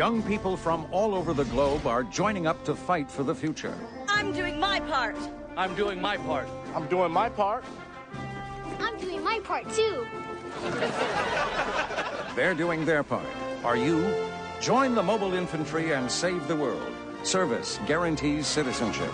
Young people from all over the globe are joining up to fight for the future. I'm doing my part. I'm doing my part. I'm doing my part. I'm doing my part too. They're doing their part. Are you? Join the mobile infantry and save the world. Service guarantees citizenship.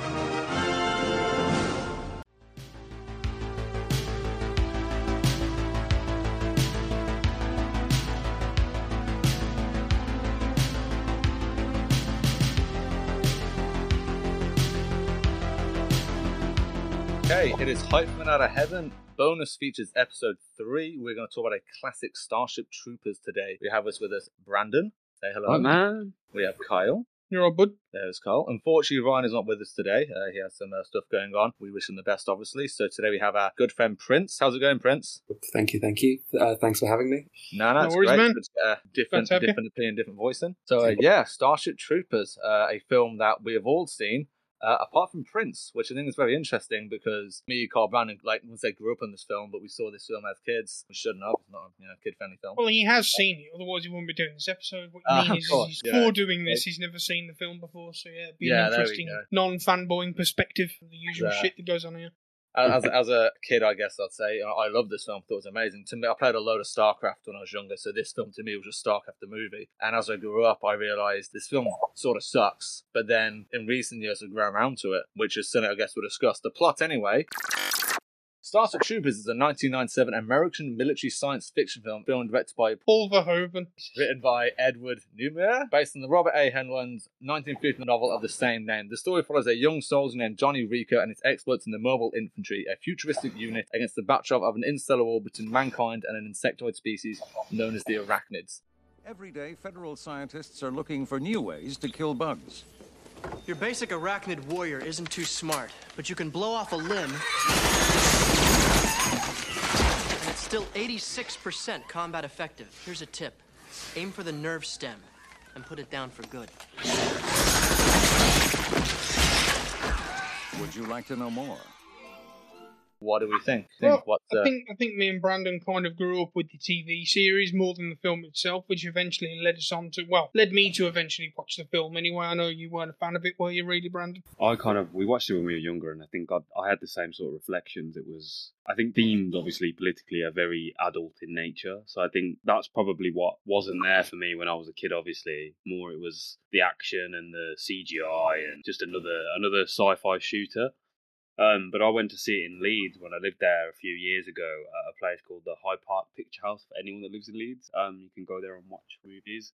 Hype Man Out of Heaven. Bonus features episode three. We're going to talk about a classic Starship Troopers today. We have us with us Brandon. Say hello. Right, man. We have Kyle. You're all bud. There's Kyle. Unfortunately, Ryan is not with us today. Uh, he has some uh, stuff going on. We wish him the best, obviously. So today we have our good friend Prince. How's it going, Prince? Thank you, thank you. Uh, thanks for having me. No, no, No it's worries, great. man. It's, uh, different, Glad to have you. different opinion, different voicing. So uh, yeah, Starship Troopers, uh, a film that we have all seen. Uh, apart from Prince, which I think is very interesting because me, Carl Brandon, like once they grew up on this film, but we saw this film as kids. We shouldn't have. It's not a you know, kid-friendly film. Well, he has seen it, otherwise he wouldn't be doing this episode. What you Ah, mean is, he's yeah. for doing this, he's never seen the film before, so yeah, it'd be Yeah, an interesting non-fanboying perspective of the usual Yeah. shit that goes on here. as, as a kid, I guess I'd say I I love this film. Thought it was amazing. To me, I played a load of StarCraft when I was younger, so this film to me was just StarCraft the movie. And as I grew up, I realised this film sort of sucks. But then in recent years, I've grown around to it, which is something I guess we'll discuss. The plot, anyway. Starship Troopers is a 1997 American military science fiction film, film directed by Paul Verhoeven. written by Edward Neumeier, based on the Robert A. Heinlein's 1950 novel of the same name. The story follows a young soldier named Johnny Rico and his exploits in the mobile infantry, a futuristic unit against the backdrop of an interstellar war between mankind and an insectoid species known as the arachnids. Every day, federal scientists are looking for new ways to kill bugs. Your basic arachnid warrior isn't too smart, but you can blow off a limb. Still 86% combat effective. Here's a tip aim for the nerve stem and put it down for good. Would you like to know more? What do we think? Think Well, what's I think I think me and Brandon kind of grew up with the TV series more than the film itself, which eventually led us on to well, led me to eventually watch the film. Anyway, I know you weren't a fan of it, were you, really, Brandon? I kind of we watched it when we were younger, and I think I, I had the same sort of reflections. It was I think themes obviously politically are very adult in nature, so I think that's probably what wasn't there for me when I was a kid. Obviously, more it was the action and the CGI and just another another sci-fi shooter. Um, but I went to see it in Leeds when I lived there a few years ago at a place called the Hyde Park Picture House. For anyone that lives in Leeds, um, you can go there and watch movies.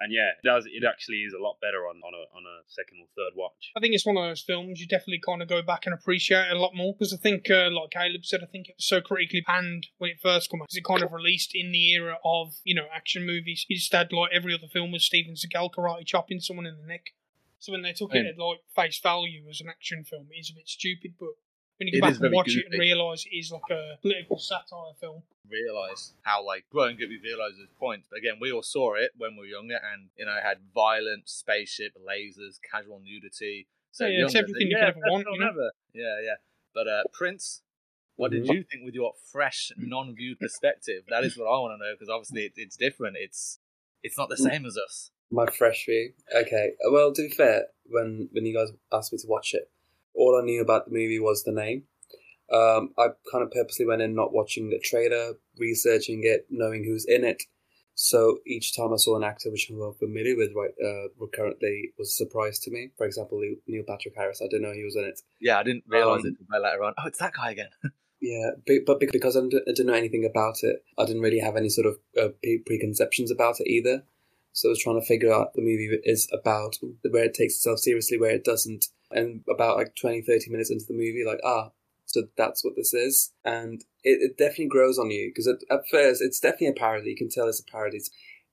And yeah, it does. It actually is a lot better on, on a on a second or third watch. I think it's one of those films you definitely kind of go back and appreciate a lot more because I think, uh, like Caleb said, I think it was so critically panned when it first came out because it kind of released in the era of you know action movies. It just had like every other film was Steven Seagal karate chopping someone in the neck. So when they took it at like face value as an action film, it is a bit stupid. But when you go is back and watch it and realise it is like a political satire film, realize how like growing up you realize those points. But again we all saw it when we were younger and you know had violent spaceship lasers casual nudity. So Yeah, it's younger, everything you yeah, could ever best want, film you know? ever. yeah yeah. But uh prince what did Mhm. you think with your fresh non-viewed perspective? That is what i want to know because obviously it, it's different. It's it's not the same as us My fresh view. Okay. Well, to be fair, when when you guys asked me to watch it, all I knew about the movie was the name. Um, I kind of purposely went in not watching the trailer, researching it, knowing who's in it. So each time I saw an actor which I'm well familiar with right uh, currently was a surprise to me. For example, Neil Patrick Harris. I didn't know he was in it. yeah i didn't realize Um, it until later on oh it's that guy again Yeah, but because I didn't know anything about it, I didn't really have any sort of uh, preconceptions about it either. So I was trying to figure out the movie is about, where it takes itself seriously, where it doesn't. And about like 20, 30 minutes into the movie, like, ah, so that's what this is. And it, it definitely grows on you because at, at first it's definitely a parody. You can tell it's a parody.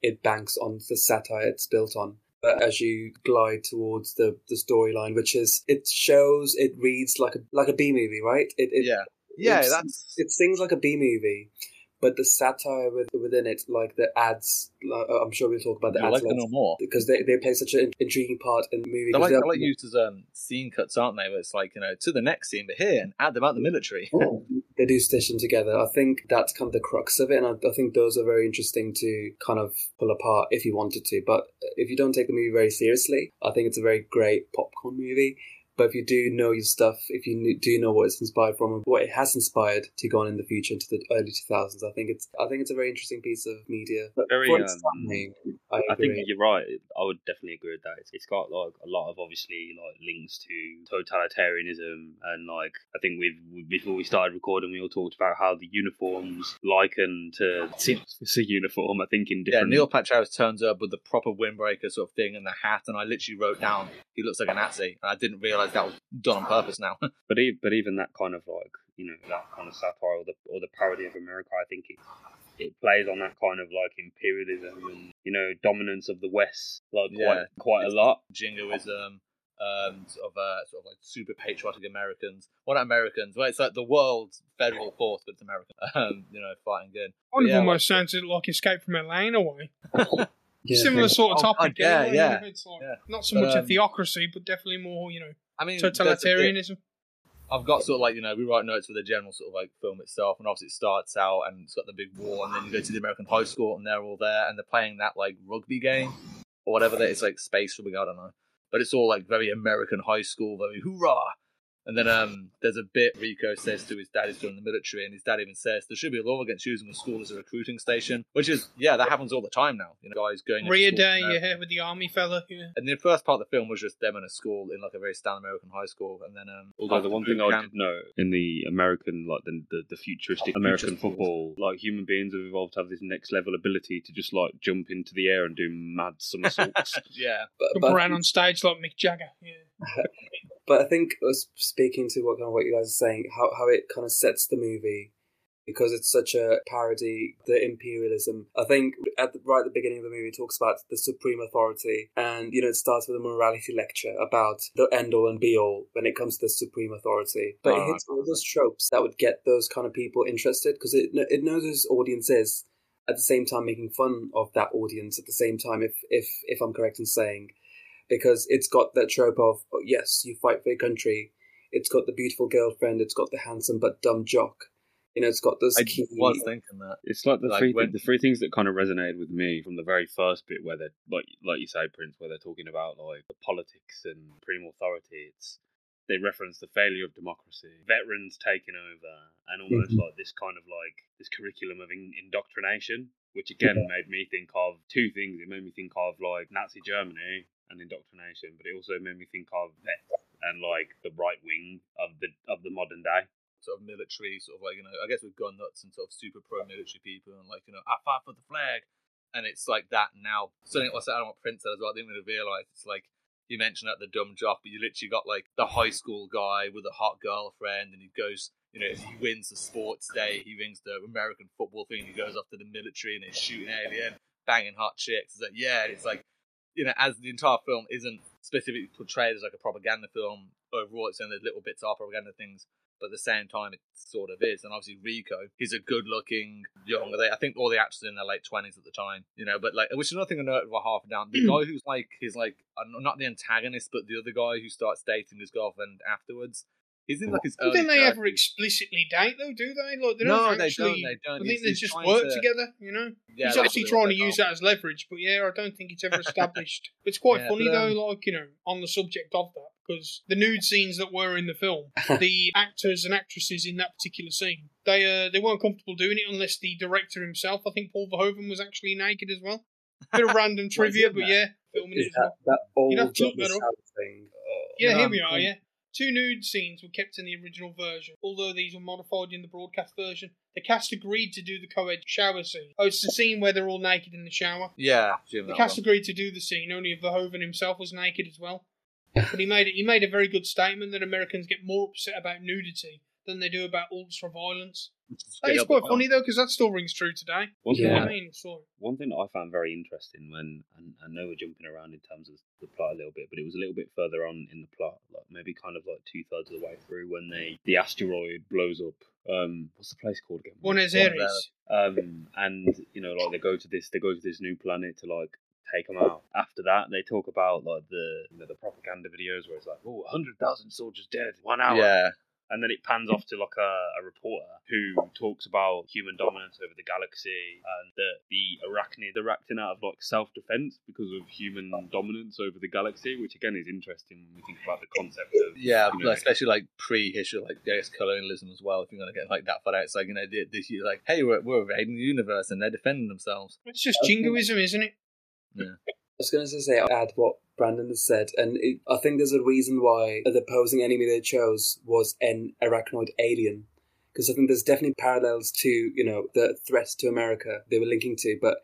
It banks on the satire it's built on. But as you glide towards the, the storyline, which is, it shows, it reads like a like a B movie, right? It, it, yeah yeah it's- that's it sings like a B movie, but the satire with, within it, like the ads, like, I'm sure we'll talk about the I'd ads like later, more because they, they play such an intriguing part in the movie. They're like, they're- they're like used as um, scene cuts, aren't they? Where it's like, you know, to the next scene, but here, and add them out the military. they do stitch them together. I think that's kind of the crux of it, and I, I think those are very interesting to kind of pull apart if you wanted to. But if you don't take the movie very seriously, I think it's a very great popcorn movie. But if you do know your stuff, if you do know what it's inspired from and what it has inspired to go on in the future into the early 2000s, I think it's I think it's a very interesting piece of media. But Very, um, time, I, I think you're right. I would definitely agree with that. It's, it's got like a lot of obviously like links to totalitarianism and like I think we've before we started recording we all talked about how the uniforms liken to it's a uniform. I think in different. Yeah. Neil Patrick Harris turns up with the proper windbreaker sort of thing and the hat, and I literally wrote down he looks like a Nazi, and I didn't realise that was done on purpose. Now, But even, but even that kind of like you know that kind of satire or the or the parody of America, I think it it plays on that kind of like imperialism and you know dominance of the West like quite Yeah. quite a lot. jingoism, um, sort of uh, sort of like super patriotic Americans. Well, not Americans. Well, it's like the world's federal force, but it's American. Um, you know, fighting good. Kind of Yeah, almost sounds like Escape from LA in a way. Yeah. Similar sort of Oh, God, topic. yeah, yeah, It's like, yeah. Not so But, much a um, theocracy, but definitely more, you know, I mean, there's a totalitarianism. I've got sort of like you know we write notes for the general sort of like film itself, and obviously it starts out and it's got the big war, and then you go to the American high school and they're all there and they're playing that like rugby game or whatever that it's like space rugby, I don't know, but it's all like very American high school, very hoorah. And then um, there's a bit Rico says to his dad he's doing the military, and his dad even says there should be a law against using the school as a recruiting station, which is yeah that happens all the time now. You know, guys going into Rhea school Day, now. yeah, with the army fella. Yeah. And the first part of the film was just them in a school in like a very standard American high school, and then um, Although the one boot thing I camp- did know in the American, like the the, the futuristic American football, like human beings have evolved to have this next level ability to just like jump into the air and do mad somersaults. yeah, But, Jump but, around on stage like Mick Jagger. Yeah. but I think uh, speaking to what kind of what you guys are saying, how how it kind of sets the movie because it's such a parody, the imperialism. I think at the, right at the beginning of the movie, it talks about the supreme authority, and you know it starts with a morality lecture about the end all and be all when it comes to the supreme authority. But it hits all those tropes that would get those kind of people interested because it it knows its audience is at the same time making fun of that audience at the same time. If if if I'm correct in saying. Because it's got that trope of oh, yes, you fight for your country. It's got the beautiful girlfriend. It's got the handsome but dumb jock. You know, it's got those I key. was thinking that. It's like the Like three when- the three things that kind of resonated with me from the very first bit where they're like like you say, Prince, where they're talking about like the politics and supreme authority. It's they reference the failure of democracy, veterans taking over, and almost Mhm. like this kind of like this curriculum of in- indoctrination, which again made me think of two things. It made me think of like Nazi Germany and indoctrination, but it also made me think of and like the right wing of the of the modern day. Sort of military, sort of like you know, I guess with gun nuts and sort of super pro-military people, and like you know, I fight for the flag, and it's like that now. Something else I don't want Prince said as well. I didn't really realize it's like you mentioned that the dumb jock, but you literally got like the high school guy with a hot girlfriend, and he goes, you know, if he wins the sports day, he wins the American football thing, he goes off to the military and he's shooting alien, banging hot chicks. It's like, yeah, it's like, you know, as the entire film isn't specifically portrayed as like a propaganda film overall, it's in the little bits are propaganda things, but at the same time, it sort of is. And obviously, Rico, he's a good-looking young. I think all the actors are in their late twenties at the time, you know. But like, which is another thing I noted about half down. The hmm. guy who's like, he's like, not the antagonist, but the other guy who starts dating his girlfriend afterwards. He's in like his. I don't think early they ever explicitly date, though, do they? Like, they No, don't they actually. don't, they don't. I think He's- they he's just work to- together, you know? Yeah, He's actually trying to use that as leverage, but yeah, I don't think it's ever established. it's quite Yeah, funny but, um, though, like you know, on the subject of that, because the nude scenes that were in the film, the actors and actresses in that particular scene, they uh, they weren't comfortable doing it unless the director himself, I think Paul Verhoeven, was actually naked as well. Bit of random What, is he trivia, but yeah, filming it Is as that, well. that old You'd have to look Johnny that up. Salad thing? Yeah, No, here we are. Yeah, two nude scenes were kept in the original version, although these were modified in the broadcast version. The cast agreed to do the co-ed shower scene. Oh, it's the scene where they're all naked in the shower. Yeah, Jim, The that cast one. agreed to do the scene. Only if Verhoeven himself was naked as well. But he made it. He made a very good statement that Americans get more upset about nudity than they do about ultra violence. That is quite funny though, because that still rings true today. One thing what I- I mean? So, One thing that I found very interesting when, and I know we're jumping around in terms of the plot a little bit, but it was a little bit further on in the plot, like maybe kind of like two thirds of the way through when they the asteroid blows up. Um, what's the place called again? Buenos Buenos Aires. Um, and you know, like they go to this, they go to this new planet to like take them out. After that, they talk about like the you know, the propaganda videos where it's like, oh, hundred thousand soldiers dead, one hour. Yeah, and then it pans off to like a, a reporter who talks about human dominance over the galaxy and that the arachnid they're acting out of like self-defense because of human dominance over the galaxy, which again is interesting when we think about the concept of Yeah, you know, especially like pre-history, like I guess colonialism as well. If you're gonna get like that far out, it's like you know, the, the, like, hey, we're, we're invading the universe and they're defending themselves. It's just jingoism, isn't it? I was going to say, I'll add what Brandon has said, and it, I think there's a reason why the opposing enemy they chose was an arachnoid alien. Because I think there's definitely parallels to, you know, the threat to America they were linking to, but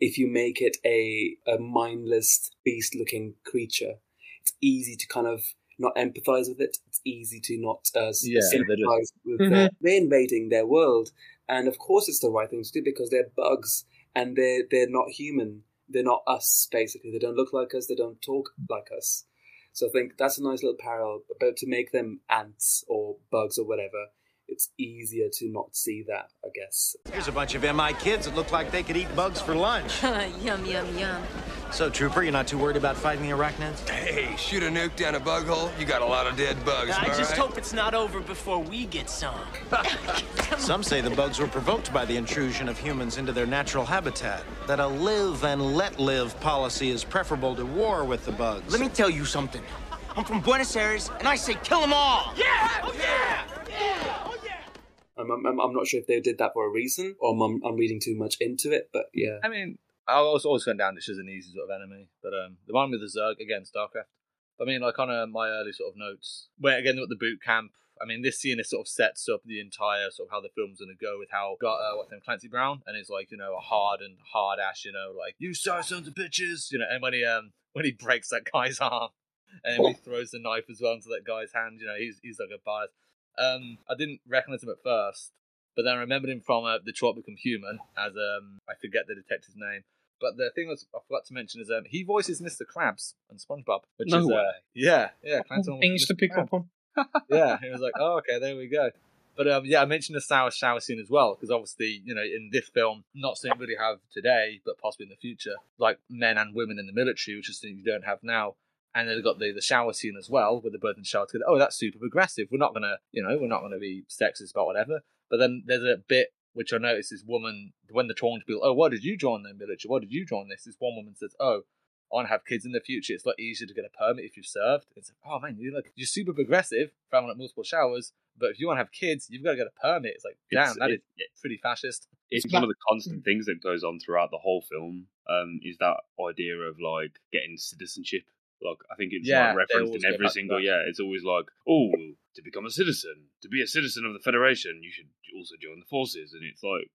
if you make it a, a mindless, beast looking creature, it's easy to kind of not empathize with it. It's easy to not uh, Yeah, they're just- sympathize with uh, they're invading their world. And of course, it's the right thing to do because they're bugs and they're, they're not human they're not us basically. They don't look like us they don't talk like us. So i think that's a nice little parallel but to make them ants or bugs or whatever it's easier to not see that i guess Here's a bunch of MI kids that look like they could eat bugs for lunch. yum, yum, yum. So, Trooper, you're not too worried about fighting the arachnids? Hey, shoot a nuke down a bug hole. You got a lot of dead bugs. I just right? hope it's not over before we get some. Some say the bugs were provoked by the intrusion of humans into their natural habitat. That a live and let live policy is preferable to war with the bugs. Let me tell you something. I'm from Buenos Aires, and I say kill them all. Yeah! Oh, yeah! I'm, I'm, I'm not sure if they did that for a reason or I'm, I'm reading too much into it but yeah I mean, I always always went down this as an easy sort of enemy, but um, the one with the Zerg again, Starcraft. I mean, like on uh, my early sort of notes, where again at the boot camp. I mean, this scene is sort of sets up the entire sort of how the film's gonna go with how got uh, what's name Clancy Brown and he's like you know a hard and hard ass, you know, like you star sons of bitches, you know, and when he um when he breaks that guy's arm and he throws the knife as well into that guy's hand, you know, he's he's like a badass. Um, I didn't recognize him at first, but then I remembered him from uh, Detroit Become Human as um I forget the detective's name. But the thing was, I forgot to mention is um, he voices Mr. Krabs and SpongeBob, which No is uh, yeah, yeah, Clancy Things to pick Krabs. up on. yeah, he was like, oh, okay, there we go. But um, yeah, I mentioned the shower shower scene as well because obviously, you know, in this film, not something we really have today, but possibly in the future, like men and women in the military, which is something you don't have now. And then they've got the, the shower scene as well, where the birth and in the shower together. Oh, that's super progressive. We're not gonna, you know, we're not gonna be sexist about whatever. But then there's a bit which I noticed this woman when they're talking to people. Oh, why did you join the military? Why did you join this? This one woman says, "Oh, I want to have kids in the future. It's a lot easier to get a permit if you've served." It's like, oh man, you're like you're super progressive, having like multiple showers. But if you want to have kids, you've got to get a permit. It's like, damn, It's- that it- is pretty fascist. it's one of the constant things that goes on throughout the whole film. Um, is that idea of like getting citizenship. Like I think it's Yeah, like referenced in every single yeah. It's always like, oh, to become a citizen, to be a citizen of the Federation, you should also join the forces, and it's like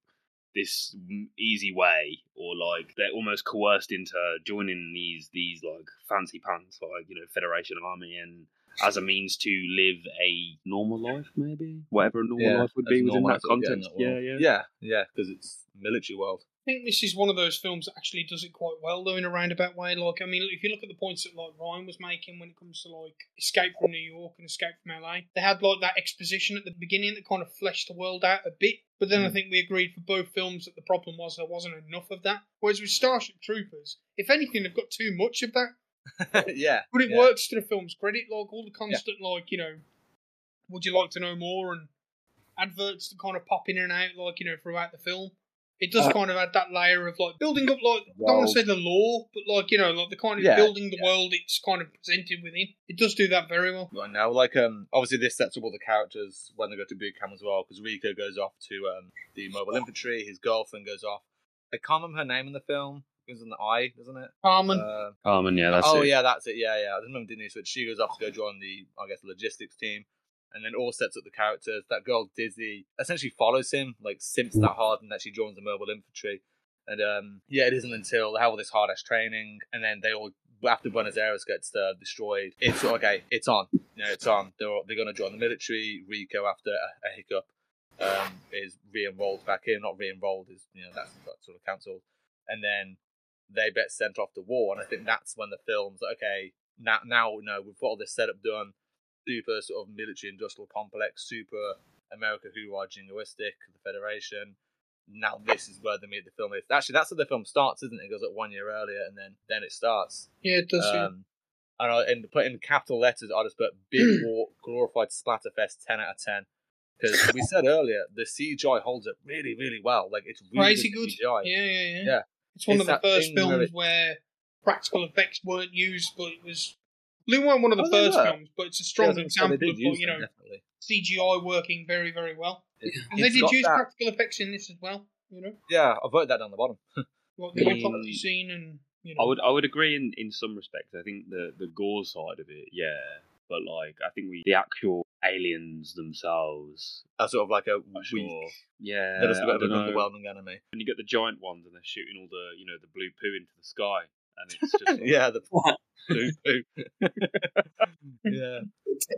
this easy way, or like they're almost coerced into joining these these like fancy pants, like you know Federation Army, and as a means to live a normal life, maybe whatever a normal life would be within that as it would get in context. Yeah, yeah, yeah, yeah, because it's military world. I think this is one of those films that actually does it quite well, though, in a roundabout way. Like, I mean, if you look at the points that like Ryan was making when it comes to like Escape from New York and Escape from LA, they had like that exposition at the beginning that kind of fleshed the world out a bit. But then I mm. think we agreed for both films that the problem was there wasn't enough of that. Whereas with Starship Troopers, if anything, they've got too much of that. yeah, But it yeah. works to the film's credit, like all the constant, like you know, would you like to know more and adverts that kind of pop in and out, like you know, throughout the film. It does Uh, kind of add that layer of like building up, like I don't want to say the law, but like you know, like the kind of Yeah, building the yeah. world it's kind of presented within. It does do that very well. right now. Like, um, obviously this sets up all the characters when they go to boot camp as well. Because Rico goes off to um the mobile infantry. His girlfriend goes off. I can't remember her name in the film. It was the eye, doesn't it? Carmen, Uh, Carmen, yeah, that's it. oh it. yeah, that's it. Yeah, yeah. I didn't remember Denise, but she goes off to go join the, I guess, logistics team, and then all sets up the characters. That girl Dizzy essentially follows him, like simps that hard, and that she joins the mobile infantry. And um, yeah, it isn't until they have all this hard ass training, and then they all after Buenos Aires gets uh, destroyed. It's okay, it's on. You know, it's on. They're they're gonna join the military. Rico after a, a hiccup um, is re-enrolled back in. Not re-enrolled is you know that's that's sort of cancelled, and then they get sent off to war. And I think that's when the film's like, okay, now now you know we've got all this setup done, super sort of military industrial complex, super America who are jingoistic, the Federation. Now this is where the meat of the film is. Actually, that's where the film starts, isn't it? It goes up one year earlier, and then then it starts. yeah, it does. yeah. Um, And I and put in capital letters. I just put big war glorified splatterfest ten out of ten. Because we said earlier, the CGI holds it really, really well. Like it's really Crazy good. CGI. Yeah, yeah, yeah. Yeah. It's one It's of the first thing where films it- where practical effects weren't used, but it was. They weren't one of the Oh, first films, but it's a strong I think so, they example did of use you know definitely. CGI working very, very well. It- And they did use that- practical effects in this as well. You know, Yeah, I've voted that down the bottom. like the autopsy scene and you know. I would I would agree in, in some respects. I think the the gore side of it, yeah. But like I think we the actual aliens themselves are sort of like a weak. sure. Yeah. That is a I bit of an dunno. underwhelming enemy. When you get the giant ones and they're shooting all the you know, the blue poo into the sky and it's just like, Yeah, the blue poo. yeah,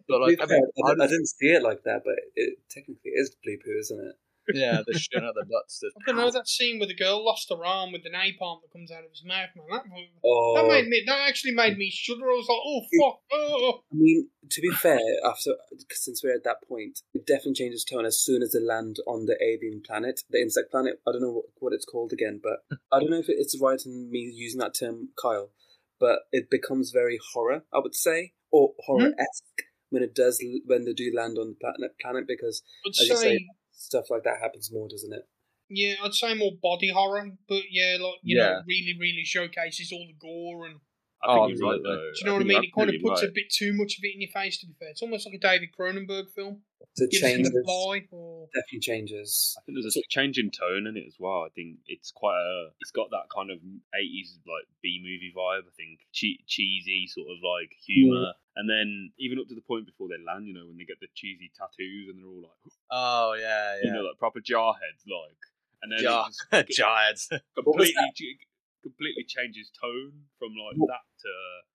but like I To be fair, mean, I, I I didn't see it like that, but it technically is blue poo, isn't it? Yeah, they're shooting out their butts. There's- I don't know that scene where the girl lost her arm with the napalm that comes out of his mouth, man. That, Oh, that made me. That actually made me shudder. I was like, "Oh fuck!" Oh. I mean, to be fair, after since we're at that point, it definitely changes tone as soon as they land on the alien planet, the insect planet. I don't know what, what it's called again, but I don't know if it's right in me using that term, Kyle. But it becomes very horror, I would say, or horror esque hmm? when it does when they do land on the planet planet because I'd as you say, say, stuff like that happens more, doesn't it? yeah, I'd say more body horror, but yeah, like you know, really, really showcases all the gore and. I think Oh, you're right though. Do you know what I mean? you're It kind of puts right. a bit too much of it in your face. To be fair, it's almost like a David Cronenberg film. So it Gives changes, the fly, or definitely changes. I think there's a change in tone in it as well. I think it's quite a. It's got that kind of eighties like B movie vibe. I think che- cheesy sort of like humor, and then even up to the point before they land, you know, when they get the cheesy tattoos and they're all like, Oh yeah, yeah. you know, like proper jarheads, like, and then Jar- it just Giants. completely ch- completely changes tone from like that to,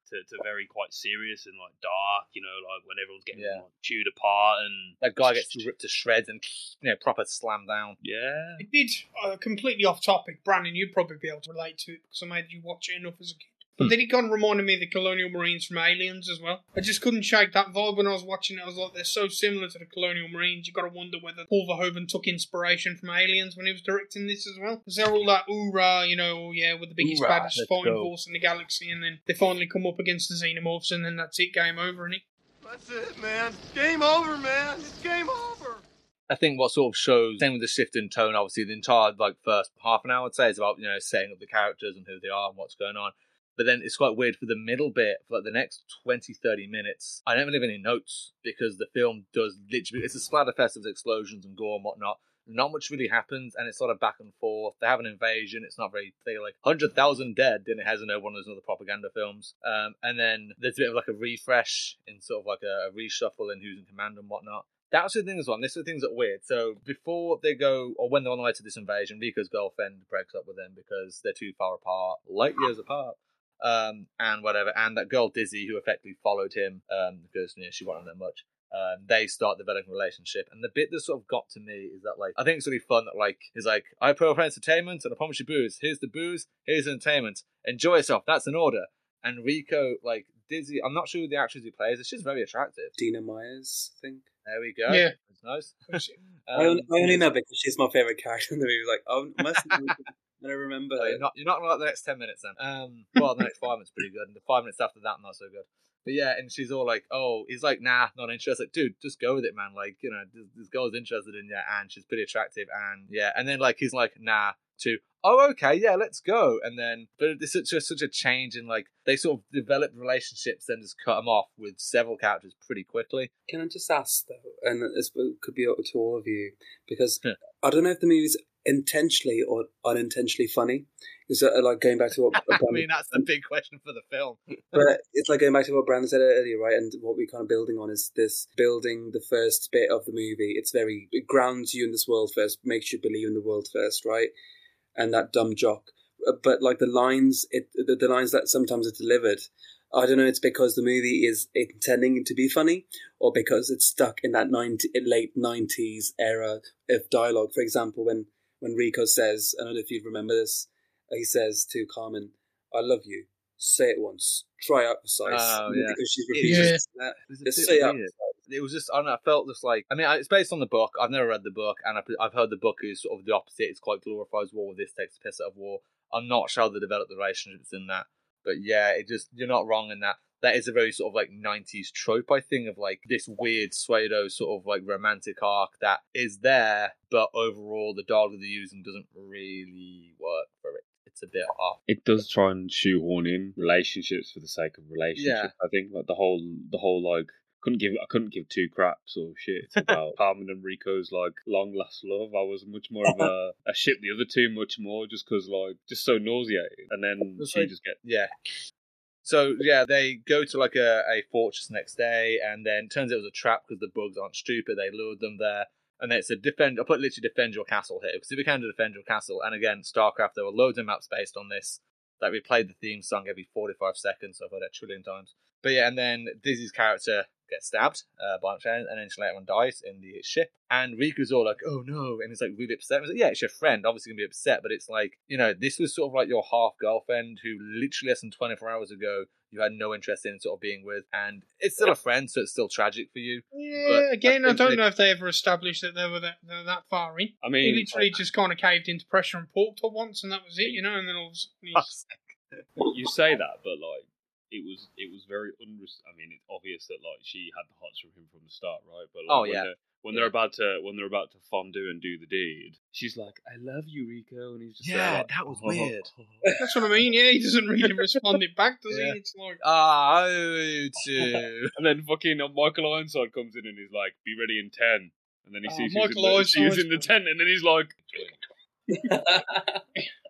to to very quite serious and like dark. You know, like when everyone's getting Yeah. like, chewed apart and That guy gets ripped to shreds and you know proper slammed down. yeah. it did uh, completely off topic. Brandon, you'd probably be able to relate to it because I made you watch it enough as a kid. But Hmm. then it kind of reminded me of the Colonial Marines from Aliens as well. I just couldn't shake that vibe when I was watching it. I was like, they're so similar to the Colonial Marines. You got to wonder whether Paul Verhoeven took inspiration from Aliens when he was directing this as well. Because they're all like, hoorah, you know, oh, yeah, we're the biggest, Hoorah, baddest fighting go. force in the galaxy, and then they finally come up against the Xenomorphs, and then that's it, game over, and it. That's it, man. Game over, man. It's game over. I think what sort of shows, same with the shift in tone, obviously the entire like first half an hour, I'd say, is about you know setting up the characters and who they are and what's going on. But then it's quite weird for the middle bit, for like the next 20, 30 minutes. I don't really have any notes because the film does literally, it's a splatterfest of explosions and gore and whatnot. Not much really happens, and it's sort of back and forth. They have an invasion. It's not very. They're like hundred thousand dead. Then it has another one of those other propaganda films. Um, and then there's a bit of like a refresh in sort of like a, a reshuffle in who's in command and whatnot. That's the thing as well. This is the things that are weird. So before they go, or when they're on the way to this invasion, Rico's girlfriend breaks up with them because they're too far apart, light years apart, um, and whatever. And that girl Dizzy, who effectively followed him um, because you know, she wasn't that much. Um, they start developing a relationship, and the bit that sort of got to me is that like I think it's really fun that like he's like I put for entertainment and I promise you booze. Here's the booze. Here's the entertainment. Enjoy yourself. That's an order. And Rico like Dizzy, I'm not sure who the actress who plays. She's very attractive. Dina Myers, I think. There we go. Yeah. That's nice. I, only, I only Um, know because she's my favorite character in the movie. Like, oh, I must have I don't remember. Oh, you're not you're not gonna like the next ten minutes then. Um, well, the next five minutes pretty good, and the five minutes after that not so good. But yeah, and she's all like, "Oh, he's like, nah, not interested." Like, dude, just go with it, man. Like, you know, this, this girl's interested in you, and she's pretty attractive, and yeah, and then like he's like, "Nah," to, "Oh, okay, yeah, let's go," and then but it's such a such a change in like they sort of develop relationships, then just cut them off with several characters pretty quickly. Can I just ask though, and this could be up to all of you, because Yeah. I don't know if the movie's intentionally or unintentionally funny. Is that like going back to what? I mean, that's the big question for the film. but it's like going back to what Brandon said earlier, right? And what we're kind of building on is this building the first bit of the movie. It's very it grounds you in this world first, makes you believe in the world first, right? And that dumb jock. Uh, But like the lines, it the, the lines that sometimes are delivered. I don't know. It's because the movie is intending to be funny, or because it's stuck in that 90, late nineties era of dialogue. For example, when when Rico says, I don't know if you remember this, uh, he says to Carmen, "I love you." Say it once. Try out size. Oh, yeah. Because she's repeating is. that. Just say out. It was just I don't know. I felt just like I mean it's based on the book. I've never read the book, and I've, I've heard the book is sort of the opposite. It's quite glorifies war. This takes piss out of war. I'm not sure how they develop the relationships in that, but yeah, it just you're not wrong in that. That is a very sort of like 90s trope, I think, of like this weird pseudo sort of like romantic arc that is there, but overall the dialogue they're using doesn't really work for it. It's a bit off. It does try and shoehorn in relationships for the sake of relationships. Yeah. I think like the whole the whole like couldn't give I couldn't give two craps or shit about Carmen and Rico's like long last love. I was much more of a I ship the other two much more just because like just so nauseating. And then It's she like- just get Yeah. So yeah, they go to like a, a fortress next day, and then turns out it was a trap because the bugs aren't stupid. They lured them there, and it's a defend. I put literally defend your castle here because if you can defend your castle, and again, StarCraft, there were loads of maps based on this. Like we played the theme song every forty-five seconds. So I've heard it a trillion times. But yeah, and then Dizzy's character gets stabbed uh, by a friend, and then she later on dies in the ship. And Rico's all like, "Oh no!" and he's like really upset. He's like, "Yeah, it's your friend. Obviously gonna be upset, but it's like you know, this was sort of like your half girlfriend who literally less than twenty-four hours ago you had no interest in sort of being with, and it's still a friend, so it's still tragic for you. Yeah, But again, I think don't they- know if they ever established that they were that, they were that far in. I mean, He mean literally just kind of caved into pressure and porked her once, and that was it, you know. And then all of a sudden, he's, you say that, but like it was it was very unres- I mean, it's obvious that like she had the hots from him from the start, right? But like, Oh, when yeah. they're, when they're about to when they're about to fondue and do the deed, she's like, "I love you, Rico," and he's just there, Yeah, like, that was "Oh." weird. that's what I mean. Yeah, he doesn't really respond it back, does Yeah. he? It's like, Ah, oh, too. And then fucking uh, Michael Ironside comes in and he's like, "Be ready in 10. And then he Oh, sees Michael who's, in the, Ironside's in the tent, and then he's like,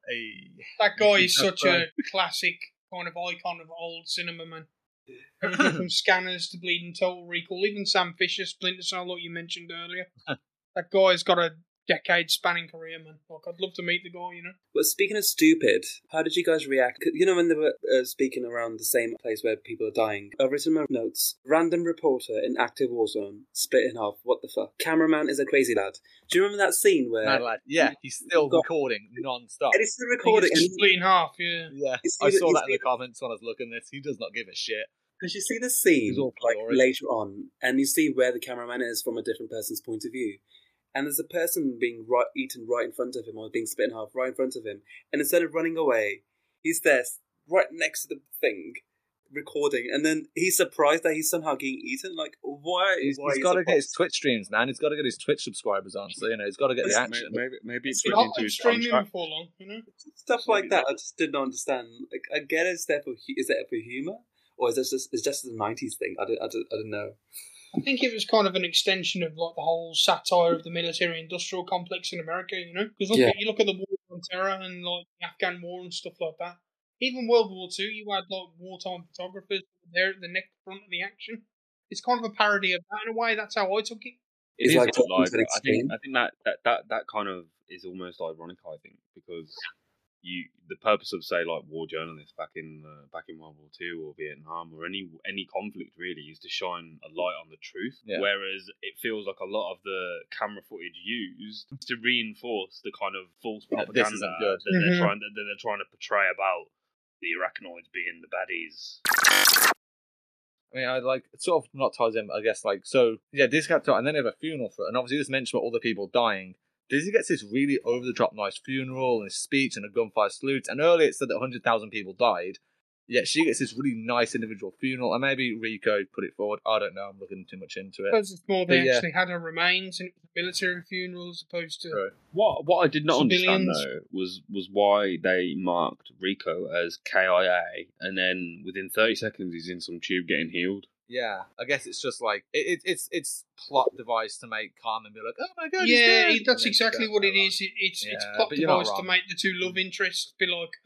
Hey. that guy is such a classic kind of icon of old cinema, man. Everything from Scanners to Bleeding Total Recall, even Sam Fisher, Splinter Cell, like you mentioned earlier. that guy's got a decade spanning career, man. Like, I'd love to meet the guy, you know. But speaking of stupid, how did you guys react? You know when they were uh, speaking around the same place where people are dying. I've written my notes. Random reporter in active war zone, split in half. What the fuck? Cameraman is a crazy lad. Do you remember that scene where? Mad lad. Yeah, he's still Got- recording non-stop. And he's still recording. gets And split in half, yeah. Yeah, You I saw that in the the- comments when I was looking at this. He does not give a shit. Because you see the scene like later on, and you see where the cameraman is from a different person's point of view, and there's a person being right, eaten right in front of him, or being split in half right in front of him, and instead of running away, he's there, right next to the thing, recording, and then he's surprised that he's somehow getting eaten. Like, why? He's, why he's is got to get his? Twitch streams, man. He's got to get his Twitch subscribers on. So you know, he's got to get the action. maybe maybe it's It's written into his streaming contract. before long, you know. stuff like that. I just didn't understand. Like, I get it. Is there for hu- is that for humor, or is this just is just a '90s thing? I don't, I don't, I don't know. I think it was kind of an extension of like the whole satire of the military-industrial complex in America, you know. Because look Yeah. you look at the war on terror and like the Afghan war and stuff like that. Even World War Two, you had like wartime photographers there at the neck front of the action. It's kind of a parody of that in a way. That's how I took it. It It's is like a bit talking like I think extreme. I think that, that that that kind of is almost ironic. I think because you the purpose of say like war journalists back in uh, back in World War Two or Vietnam or any any conflict really is to shine a light on the truth. Yeah. Whereas it feels like a lot of the camera footage used to reinforce the kind of false propaganda isn't good. that they're Mhm. trying that they're trying to portray about the Arachnoids being the baddies. I mean, I like it sort of not ties in, I guess like so. Yeah, Dizzy gets and then they have a funeral for, it, and obviously this mentioned about all the people dying. Dizzy gets this really over the top nice funeral and speech and a gunfire salute. And earlier it said that hundred thousand people died. Yet she gets this really nice individual funeral, and maybe Rico put it forward. I don't know. I'm looking too much into it. suppose it's more they But yeah. actually had her remains and it was a military funeral as opposed to. Right. What what I did not understand though was was why they marked Rico as KIA, and then within thirty seconds he's in some tube getting healed. Yeah, I guess it's just like it, it, it's it's plot device to make Carmen be like, oh my god, he's yeah, dead," that's exactly what it "Oh. It, it's it's plot but you're not device to make the two love interests be like,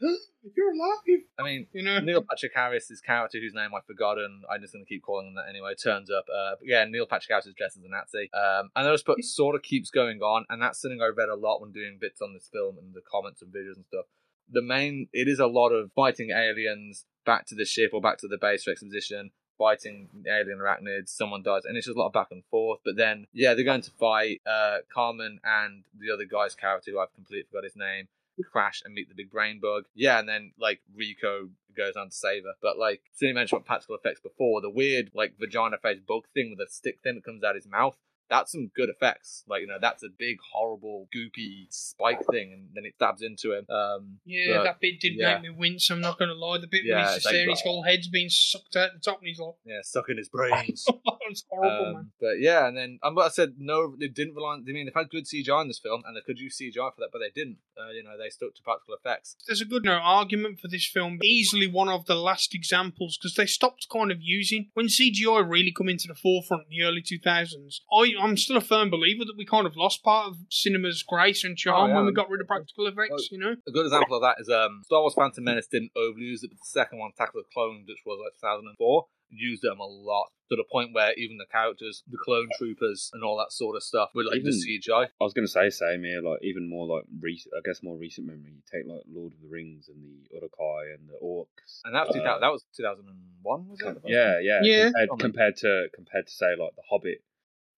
"You're alive," I mean, you know. Neil Patrick Harris's character, whose name I've forgotten, I'm just going to keep calling him that anyway, turns up. Uh, yeah, Neil Patrick Harris is dressed as a Nazi. Um, and those but sort of keeps going on, and that's something I read a lot when doing bits on this film and the comments and videos and stuff. The main, it is a lot of fighting aliens back to the ship or back to the base for exposition, fighting alien arachnids, someone dies, and it's just a lot of back and forth. But then, yeah, they're going to fight. Uh, Carmen and the other guy's character, who I've completely forgot his name, crash and meet the big brain bug. Yeah, and then like Rico goes on to save her. But like Cindy mentioned about practical effects before, the weird like vagina face bug thing with a stick thing that comes out of his mouth. That's some good effects. Like you know, that's a big, horrible, goopy spike thing, and then it stabs into him. Um, Yeah, but- that bit did yeah. make me wince. I'm not going to lie. The bit Yeah, where he's just like, his whole head's being sucked out the top, and he's like, yeah, stuck in his brains. horrible, Um, man. But yeah, and then um, I said no, they didn't rely. on- I mean, they've had good CGI in this film, and they could use CGI for that, but they didn't. Uh, you know, they stuck to practical effects. There's a good no argument for this film. Easily one of the last examples because they stopped kind of using when CGI really come into the forefront in the early 2000s. I, I'm still a firm believer that we kind of lost part of cinema's grace and charm Oh, yeah. when we got rid of practical effects. You know, A good example of that is um, Star Wars Phantom Menace didn't overuse it, but the second one, Attack of the Clones, which was like 2004, used them a lot to the point where even the characters, the clone troopers, and all that sort of stuff were like just Even- CGI. I was going to say same here, like even more like recent, I guess more recent memory. You take like Lord of the Rings and the Uruk-hai and the Orcs, And that was, Uh, 2000, that was 2001, was it? yeah, yeah, Yeah. Compared, Oh, compared to compared to say like the Hobbit,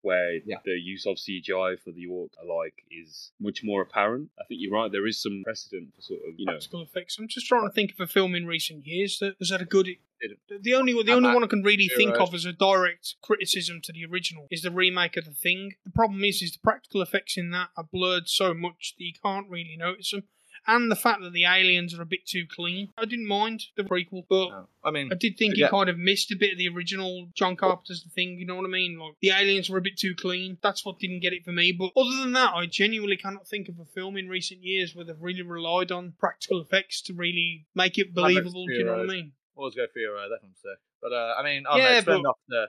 where Yeah. the use of CGI for the orc alike is much more apparent. I think you're right. There is some precedent for sort of you know. practical effects. I'm just trying to think of a film in recent years that has had a good. The only the Uh, only uh, one I can really think of as a direct criticism to the original is the remake of The Thing. The problem is, is the practical effects in that are blurred so much that you can't really notice them, and the fact that the aliens are a bit too clean. I didn't mind the prequel, but No. I mean, I did think Yeah. it kind of missed a bit of the original John Carpenter's The Thing. You know what I mean? Like the aliens were a bit too clean. That's what didn't get it for me. But other than that, I genuinely cannot think of a film in recent years where they've really relied on practical effects to really make it believable. Do you know what I mean? always go for your uh, that one's sick. But uh, I mean, I Yeah, yeah, but- off the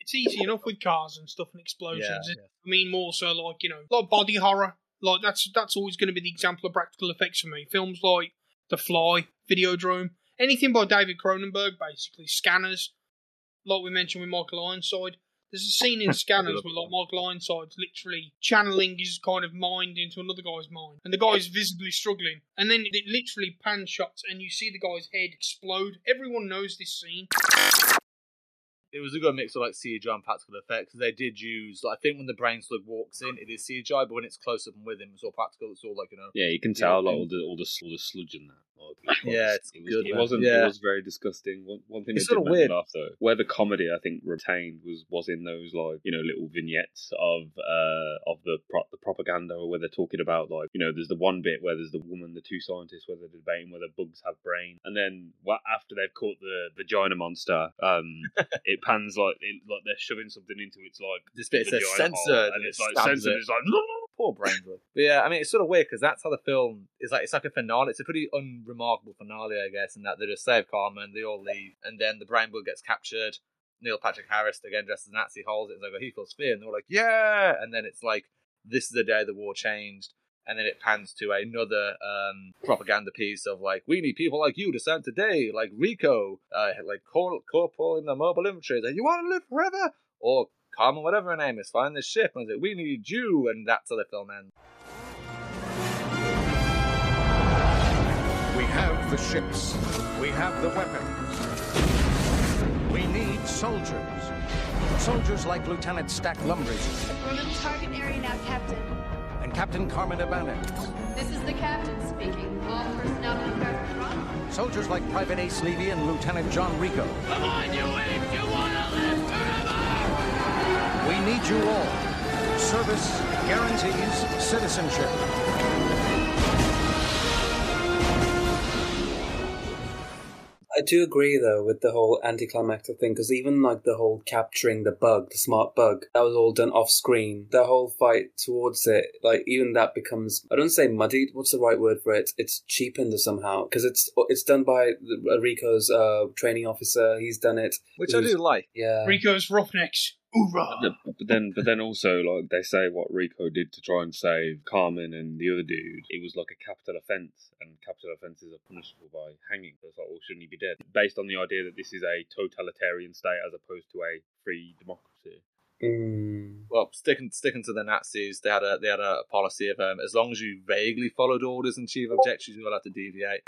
It's easy enough with cars and stuff and explosions. Yeah, It- I mean, more so like you know, like body horror. Like that's that's always going to be the example of practical effects for me. Films like The Fly, Videodrome, anything by David Cronenberg, basically Scanners. Like we mentioned with Michael Ironside, there's a scene in Scanners where like Michael Ironside's literally channeling his kind of mind into another guy's mind, and the guy's visibly struggling, and then it literally pan shots, and you see the guy's head explode. Everyone knows this scene. It was a good mix of like CGI and practical effects. because They did use, like, I think when the brain slug walks in, it is CGI, but when it's close up and with him, it's all practical. It's all like you know. Yeah, you can tell like all the all the all the sludge in that. Like, Yeah, it's it, was, good, it man. wasn't. Yeah. It was very disgusting. One, one thing It's that did sorta weird. laugh though, where the comedy I think retained was was in those like you know little vignettes of uh of the pro- the propaganda where they're talking about like you know there's the one bit where there's the woman, the two scientists where they're debating whether bugs have brain, and then what after they've caught the vagina monster, um, it pans like it, like they're shoving something into its like This bit hole, censored, and it's it like censored. it. It's like Poor Brainwood. But yeah, I mean, it's sort of weird because that's how the film is like. It's like a finale. It's a pretty unremarkable finale, I guess, in that they just save Carmen, they all leave, and then the Brainwood gets captured. Neil Patrick Harris, again dressed as Nazi, holds it. It's like, oh, he feels fear, and they're like, yeah. And then it's like, this is the day the war changed. And then it pans to another um, propaganda piece of like, we need people like you to stand today, like Rico, uh, like Cor- Corporal in the mobile infantry. Like, you want to live forever? Or Carmen, whatever her name is, find this ship. And like, we need you. And that's how the film ends. We have the ships. We have the weapons. We need soldiers. Soldiers like Lieutenant Stack Lumbridge We're in the target area now, Captain. And Captain Carmen Ibanez. This is the captain speaking. All personnel prepare for run. Soldiers like Private Ace Levy and Lieutenant John Rico. Come on, you apes! You wanna live forever! We need you all. Service guarantees citizenship. Do agree though with the whole anticlimactic thing because even like the whole capturing the bug, the smart bug, that was all done off screen. The whole fight towards it, like even that becomes I don't say muddied. What's the right word for it? It's cheapened somehow because it's it's done by the- Rico's uh, training officer. He's done it, Which I do like. Yeah, Rico's Roughnecks. Hoorah! But then, but then also, like they say, what Rico did to try and save Carmen and the other dude, it was like a capital offence, and capital offences are punishable by hanging. So it's like, well, shouldn't he be dead? Based on the idea that this is a totalitarian state as opposed to a free democracy. Mm. Well, sticking sticking to the Nazis, they had a they had a policy of um, as long as you vaguely followed orders and achieved objectives, you're allowed to deviate.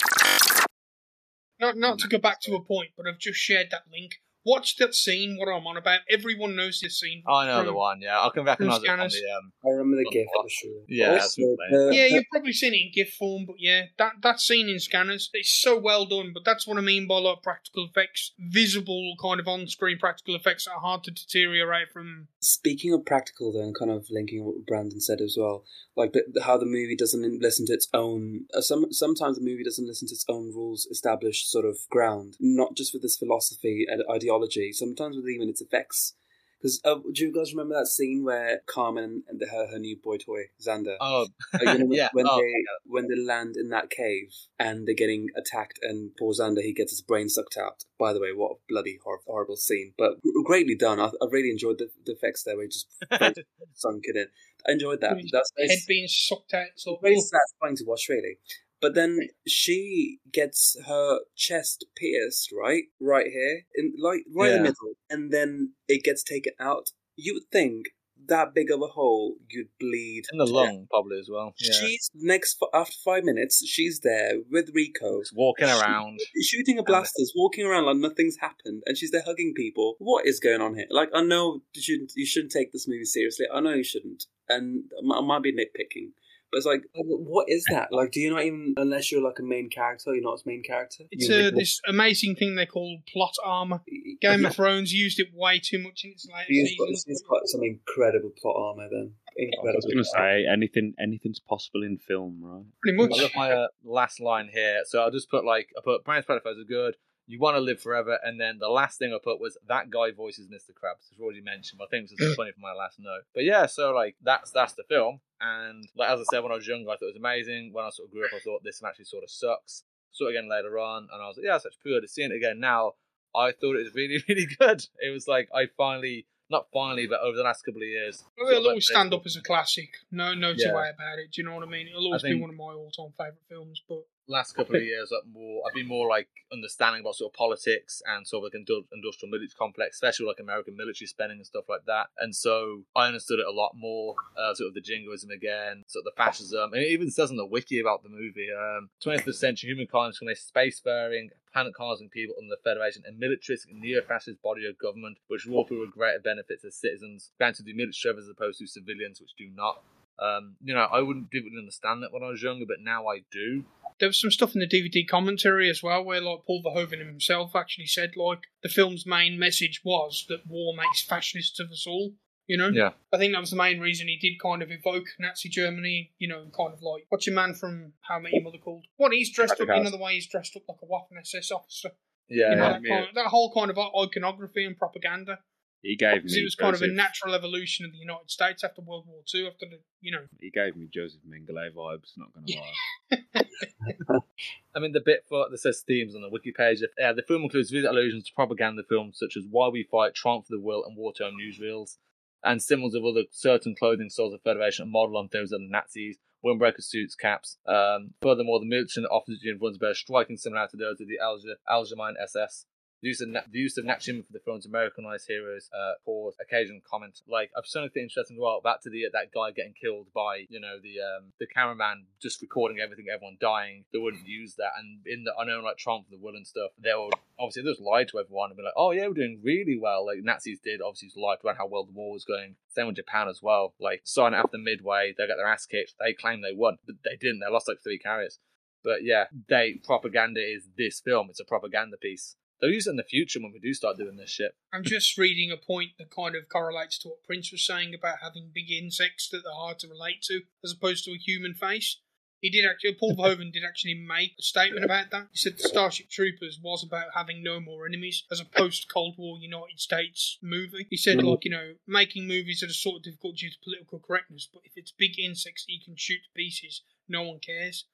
Not not to go back to a point, but I've just shared that link Watch that scene. What I'm on about. Everyone knows this scene. I know the one. Yeah, I can recognise it from scanners. the um. I remember the from GIF for sure. Yeah, Also, what I'm saying. the- Yeah, you've probably seen it in GIF form, but yeah, that that scene in scanners it's so well done. But that's what I mean by like practical effects, visible kind of on-screen practical effects that are hard to deteriorate from. Speaking of practical, then kind of linking what Brandon said as well, like the, the- how the movie doesn't listen to its own. Uh, some sometimes the movie doesn't listen to its own rules, established sort of ground. Not just with this philosophy and ideology. Sometimes with even its effects. Because uh, do you guys remember that scene where Carmen and her her new boy toy Zander? Oh, Uh, you know, when- yeah. when oh, they when they land in that cave and they're getting attacked and poor Zander he gets his brain sucked out. By the way, what a bloody hor- horrible scene, but greatly done. I, I really enjoyed the, the effects there. Where he just sunk it in. I enjoyed that. That's Head being sucked out. So very satisfying to watch, really. But then she gets her chest pierced, right, right here, in like right in the middle, and then it gets taken out. You would think that big of a hole, you'd bleed in the to lung probably as well. Yeah. She's next after five minutes. She's there with Rico, Just walking She- around. shooting a blasters, walking around like nothing's happened, and she's there hugging people. What is going on here? Like, I know you shouldn't, you shouldn't take this movie seriously. I know you shouldn't, and I I might be nitpicking, but it's like, what is that? Like, do you not even unless you're like a main character, you're not a main character. It's You- uh, this amazing thing they call plot armor. Game of Thrones used it way too much in its later She's got, seasons. she's got some incredible plot armor. Then I was going to say anything. Anything's possible in film, right? Pretty I much. got my uh, last line here, so I'll just put like I put Brian Splatterfest are good. You want to live forever, and then the last thing I put was that guy voices Mr. Krabs, which I already mentioned. But I think this is funny for my last note. But yeah, so like that's that's the film, and like as I said when I was younger, I thought it was amazing. When I sort of grew up, I thought this actually sort of sucks. Saw it again later on, and I was like, yeah, such good. Seeing it again now, I thought it was really really good. It was like I finally, not finally, but over the last couple of years. Well, it'll like always stand up as a classic. No, no two Yeah. way about it. Do you know what I mean? It'll always be one of my all-time favorite films. But last couple of years up more I've been more like understanding about sort of politics and sort of like industrial military complex, especially like American military spending and stuff like that. And so I understood it a lot more, uh, sort of the jingoism again, sort of the fascism. And it even says on the wiki about the movie, um, 20th century humankind is from a spacefaring, planet-causing people under the Federation, a militaristic neo-fascist body of government which will offer greater benefits to citizens, granted to military as opposed to civilians which do not. Um, you know, I wouldn't didn't understand that when I was younger, but now I do. there was some stuff in the DVD commentary as well, where like Paul Verhoeven himself actually said like the film's main message was that war makes fascists of us all. You know, Yeah. I think that was the main reason he did kind of evoke Nazi Germany. You know, kind of like what's your man from How I Met Your Mother called? What he's dressed up. You know the way he's dressed up like a Waffen SS officer. Yeah, you know, yeah. that, kind of, that whole kind of iconography and propaganda. He gave me it was kind of a Joseph- natural evolution of the United States after World War Two. After the, you know, He gave me Josef Mengele vibes. Not gonna lie. I mean, the bit for that says themes on the wiki page. Uh, the film includes visual allusions to propaganda films such as Why We Fight, Triumph for the Will, and wartime newsreels, and symbols of other certain clothing styles of Federation and model on those of the Nazis, windbreaker suits, caps. Um, furthermore, the military and officers' uniforms bear striking similarity to those of the Alger, Allgemeine SS. The use of the use of Natchim for the film's Americanized heroes uh, caused occasional comment. Like I've certainly think interesting as well. Back to the that guy getting killed by you know the um, the cameraman just recording everything, everyone dying. They wouldn't use that. And in the I know like Trump the Will and stuff, they would obviously they just lied to everyone and be like, oh yeah, we're doing really well. Like Nazis did obviously just lied about how well the war was going. Same with Japan as well. Like starting after midway, they got their ass kicked. They claim they won, but they didn't. They lost like three carriers. But yeah, they propaganda is this film. It's a propaganda piece. They'll use it in the future when we do start doing this shit. I'm just reading a point that kind of correlates to what Prince was saying about having big insects that are hard to relate to, as opposed to a human face. He did actually, uh, Paul Verhoeven did actually make a statement about that. He said the Starship Troopers was about having no more enemies as a post Cold War United States movie. He said, mm-hmm. like, you know, making movies that are sort of difficult due to political correctness, but if it's big insects that you can shoot to pieces, no one cares.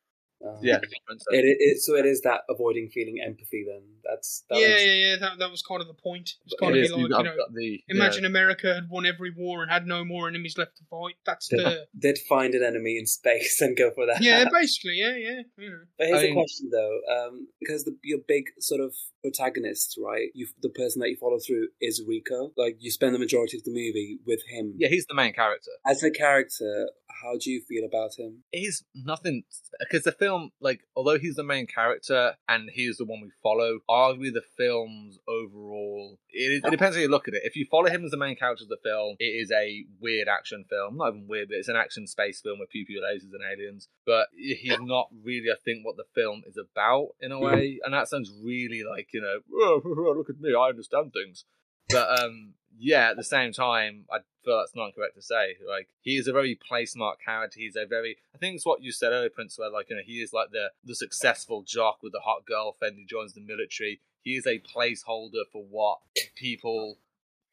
Um, Yeah, It, it, it, so it is that avoiding feeling empathy. Then that's that yeah, makes- yeah, yeah. That, that was kind of the point. It's It kind of is, like, you've you got- know, the- imagine America had won every war and had no more enemies left to fight. That's the They'd find an enemy in space and go for that. yeah, basically, yeah, yeah. You know, But here's I a mean- question though, um, because the, your big sort of protagonist, right? You the person that you follow through is Rico. Like you spend the majority of the movie with him. Yeah, he's the main character. As a character, how do you feel about him? He's nothing because the film, like, although he's the main character and he's the one we follow, arguably the film's overall. It, it depends how you look at it. If you follow him as the main character of the film, it is a weird action film. Not even weird, but it's an action space film with pew pew lasers and aliens. But he's not really, I think, what the film is about in a hmm. way. And that sounds really like you know, oh, look at me, I understand things. But um, yeah, at the same time, I feel that's not correct to say. Like he is a very play smart character. He's a very I think it's what you said earlier, Prince, where like you know he is like the the successful jock with the hot girlfriend. He joins the military. He is a placeholder for what people.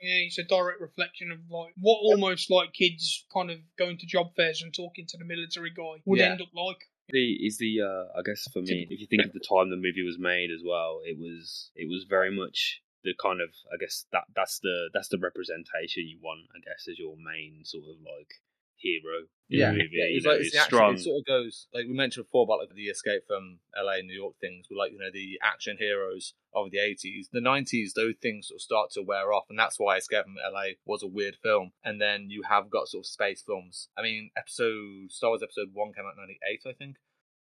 Yeah, he's a direct reflection of like what almost like kids kind of going to job fairs and talking to the military guy would Yeah. end up like. The is the uh, I guess for me, if you think of the time the movie was made as well, it was it was very much the kind of I guess that that's the that's the representation you want, I guess, as your main sort of like hero in Yeah, the movie. yeah, you it's know, like it's it's the action, strong. it sort of goes like we mentioned before about like the escape from LA, and New York things. With like you know the action heroes of the eighties, the nineties, those things sort of start to wear off, and that's why Escape from LA was a weird film. And then you have got sort of space films. I mean, episode Star Wars Episode One came out in ninety eight, I think,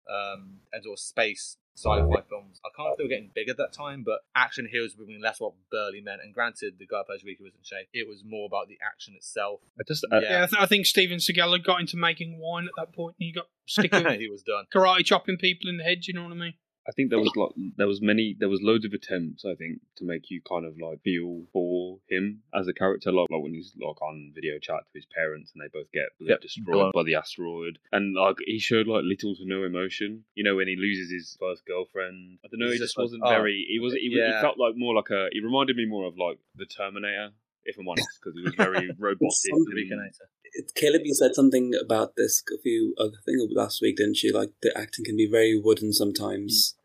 um, and sort of space sci-fi films. I can't know if they were getting big at that time, but action heroes were being less about burly men. And granted, the guy who plays Ricky was in shape. It was more about the action itself. I just uh, Yeah, I, th- I think Steven Seagal had got into making wine at that point, and he got stick with he was done. karate chopping people in the head. You know what I mean? I think there was like there was many there was loads of attempts I think to make you kind of like feel for him as a character like like when he's like on video chat to his parents and they both get Yep. destroyed by the asteroid and like he showed like little to no emotion you know when he loses his first girlfriend I don't know He's he just just like, wasn't oh, very he was he, yeah. he felt like more like a he reminded me more of like the Terminator if I'm honest because he was very robotic Something- and- Caleb, you said something about this a few, I think last week, didn't you? Like the acting can be very wooden sometimes.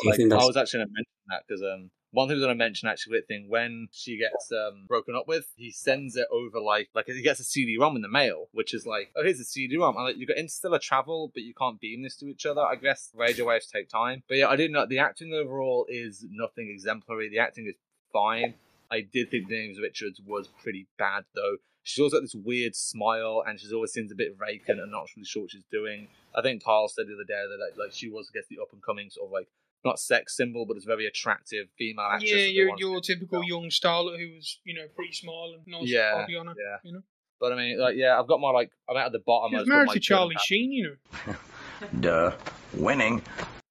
So I Like, think I was actually going to mention that because um, one thing I was going to mention actually with thing when she gets um, broken up with, he sends it over like like he gets a CD-ROM in the mail, which is like, oh, here's a CD-ROM. And like, you got interstellar travel, but you can't beam this to each other. I guess radio waves take time, but yeah, I didn't know the acting overall is nothing exemplary. The acting is fine. I did think James Richards was pretty bad though. She's always got this weird smile, and she's always seems a bit vacant and not really sure what she's doing. I think Carl said the other day that like, like she was, I guess, the up and coming sort of like not sex symbol, but it's very attractive female actress. yeah, that they your your typical young starlet who was you know pretty small and nice. Yeah, I'll be honest. yeah. You know, But I mean, like, yeah, I've got my like, I'm out at the bottom. she I was just married to Charlie. Sheen. You know. Duh. Winning.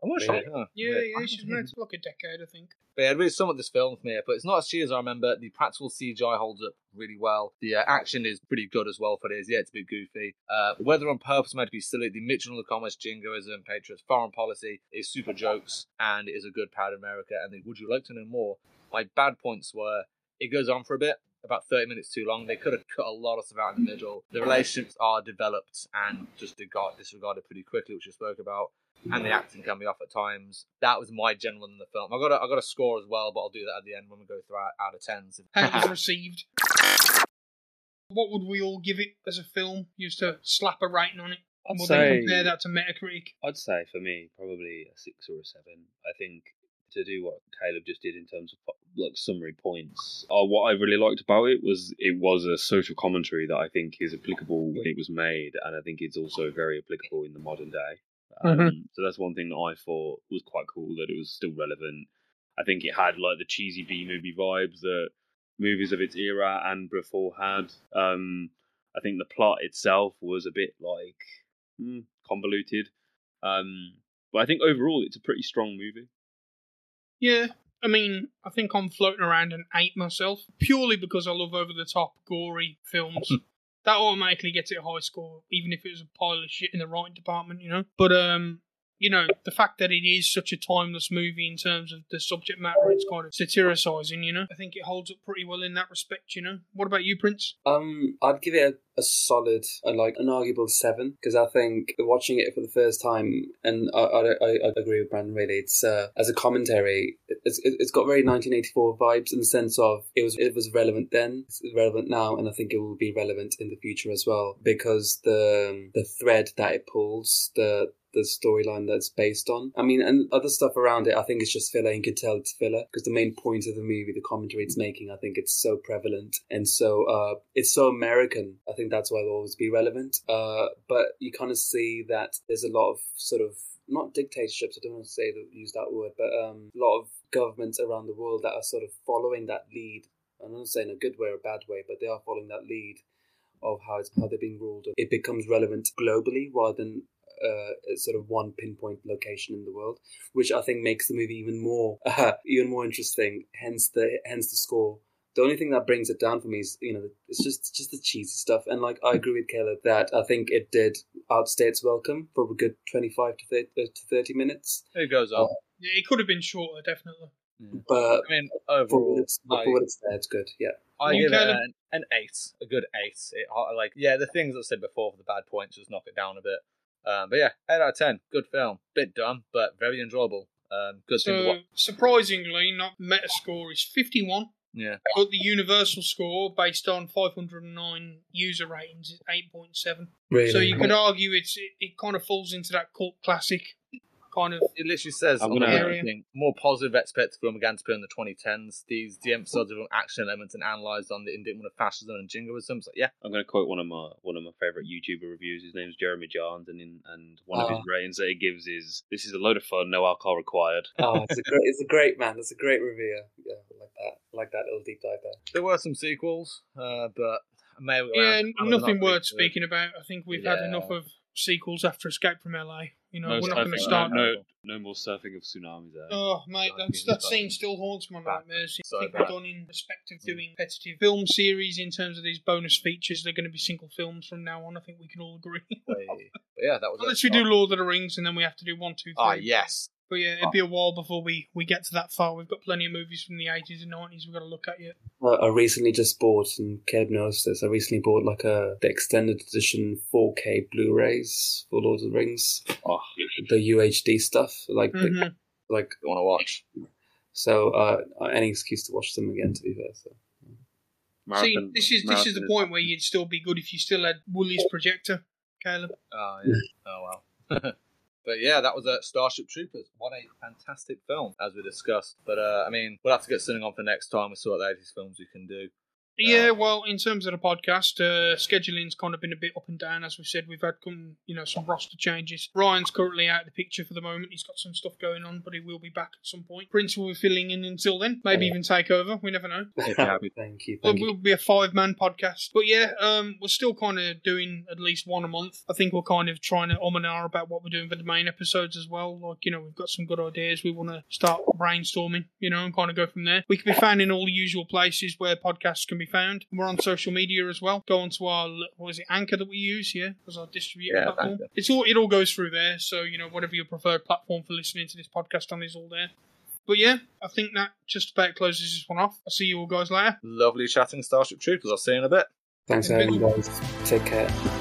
Was she? Huh, Yeah, weird. yeah, she's married for like a decade, I think. But yeah, it really summed this film for me. But it's not as cheesy as I remember. The practical CGI holds up really well. The uh, action is pretty good as well for it is. Yeah, it's a bit goofy. Uh, whether on purpose or meant to be silly, the Mitchell and the Commerce, Jingoism, Patriots, foreign policy is super jokes and it is a good Proud America. And the Would You Like to Know More? My bad points were it goes on for a bit. About 30 minutes too long. They could have cut a lot of stuff out in the middle. The relationships are developed and just discard- disregarded pretty quickly, which we spoke about and the acting can be off at times. That was my general in the film. I got a, I got a score as well, but I'll do that at the end when we go through out, out of tens. How it was received. What would we all give it as a film? Used to slap a rating on it. I'd Would say- they compare that to Metacritic? I'd say for me, probably a six or a seven. I think to do what Caleb just did in terms of like summary points. Uh, what I really liked about it was it was a social commentary that I think is applicable when it was made, and I think it's also very applicable in the modern day. Um, Mhm. So that's one thing that I thought was quite cool that it was still relevant. I think it had like the cheesy B movie vibes that movies of its era and before had. Um, I think the plot itself was a bit like mm, convoluted. Um, but I think overall it's a pretty strong movie. Yeah, I mean, I think I'm floating around an eight myself, purely because I love over the top, gory films. that automatically gets it a high score, even if it was a pile of shit in the writing department, you know. But um, you know, the fact that it is such a timeless movie in terms of the subject matter it's kind of satirizing, you know, I think it holds up pretty well in that respect, you know. What about you, Prince? Um, I'd give it a, a solid, like an arguable seven, because I think watching it for the first time, and I, I, I, I agree with Brandon. Really, it's uh, as a commentary, it's it- it's got very 1984 vibes in the sense of it was it was relevant then, it's relevant now, and I think it will be relevant in the future as well because the the thread that it pulls, the the storyline that's based on. I mean, and other stuff around it, I think it's just filler. You can tell it's filler because the main point of the movie, the commentary it's making, I think it's so prevalent and so uh, it's so American. I think that's why it'll always be relevant. Uh, but you kind of see that there's a lot of sort of not dictatorships. I don't want to say use that word, but um, a lot of governments around the world that are sort of following that lead. I'm not saying a good way or a bad way, but they are following that lead of how it's how they're being ruled. It becomes relevant globally rather than uh, sort of one pinpoint location in the world, which I think makes the movie even more uh, even more interesting. Hence the hence the score. The only thing that brings it down for me is you know it's just just the cheesy stuff. And like I agree with Caleb that I think it did outstay its welcome for a good twenty five to 30, uh, to thirty minutes. It goes on. Yeah, it could have been shorter, definitely. But I mean, for overall, what it's, but for what it's there, it's good. Yeah. I give it an, an eight, a good eight. It, like, yeah, the things I said before for the bad points just knock it down a bit. Um, but yeah, eight out of ten. Good film. Bit dumb, but very enjoyable. Um, good thing to So watch. surprisingly, not Metascore is 51, Yeah. but the Universal score based on 509 user ratings is 8.7. Really? So you could argue it's it, it kind of falls into that cult classic kind of. It literally says I'm on gonna- the Area. thing, more positive aspects film began to appear in the 2010s. These de-emphasized on action elements and analysed on the indictment of fascism and jingoism. So yeah, I'm going to quote one of my one of my favorite YouTuber reviews. His name's Jeremy Jahns, and in, and one of his Oh. ratings that he gives is this is a load of fun, no alcohol required. Oh, it's a great, it's a great man. It's a great review. Yeah, I like that. I like that little deep dive there. there were some sequels, uh, but may Yeah, nothing worth speaking about. I think we've had enough of sequels after Escape from LA. You know, no, we're not going to start. No, no, no more surfing of tsunamis. Eh? Oh, mate, yeah, that scene still haunts my nightmares. So think bad. done in respect of doing competitive film series in terms of these bonus features. They're going to be single films from now on. I think we can all agree. Yeah, that was. Unless we do Lord of the Rings and then we have to do one, two, three. Ah, yes. But yeah, it'd be a while before we, we get to that far. We've got plenty of movies from the 80s and 90s we've got to look at yet. I recently just bought, and Caleb knows this. I recently bought like a the extended edition 4K Blu-rays for Lord of the Rings, Oh, the UHD stuff, like the, Mhm. like You want to watch? so. Uh, any excuse to watch them again, to be fair. So. See, this is this is the marathon point where you'd still be good if you still had Wooly's projector, Caleb. Oh yeah. oh well. but yeah, that was uh, Starship Troopers. What a fantastic film, as we discussed. But uh, I mean, we'll have to get something on for next time. We saw what the eighties films we can do. Yeah, well, in terms of the podcast, uh, scheduling's kind of been a bit up and down. As we said, we've had come, you know, some roster changes. Ryan's currently out of the picture for the moment. He's got some stuff going on, but he will be back at some point. Prince will be filling in until then. Maybe even take over. We never know. Thank you. Thank you. we'll be a five man podcast. But yeah, um, we're still kind of doing at least one a month. I think we're kind of trying to um and ah about what we're doing for the main episodes as well. Like, you know, we've got some good ideas. We want to start brainstorming, you know, and kind of go from there. We can be found in all the usual places where podcasts can be found. We're on social media as well. Go onto our, what is it, Anchor that we use, yeah, as our distributor Yeah, platform. Anchor. It's all, it all goes through there. So, you know, whatever your preferred platform for listening to this podcast on is all there. But yeah, I think that just about closes this one off. I'll see you all guys later. Lovely chatting Starship Troopers. I'll see you in a bit. Thanks, everyone, guys. Take care.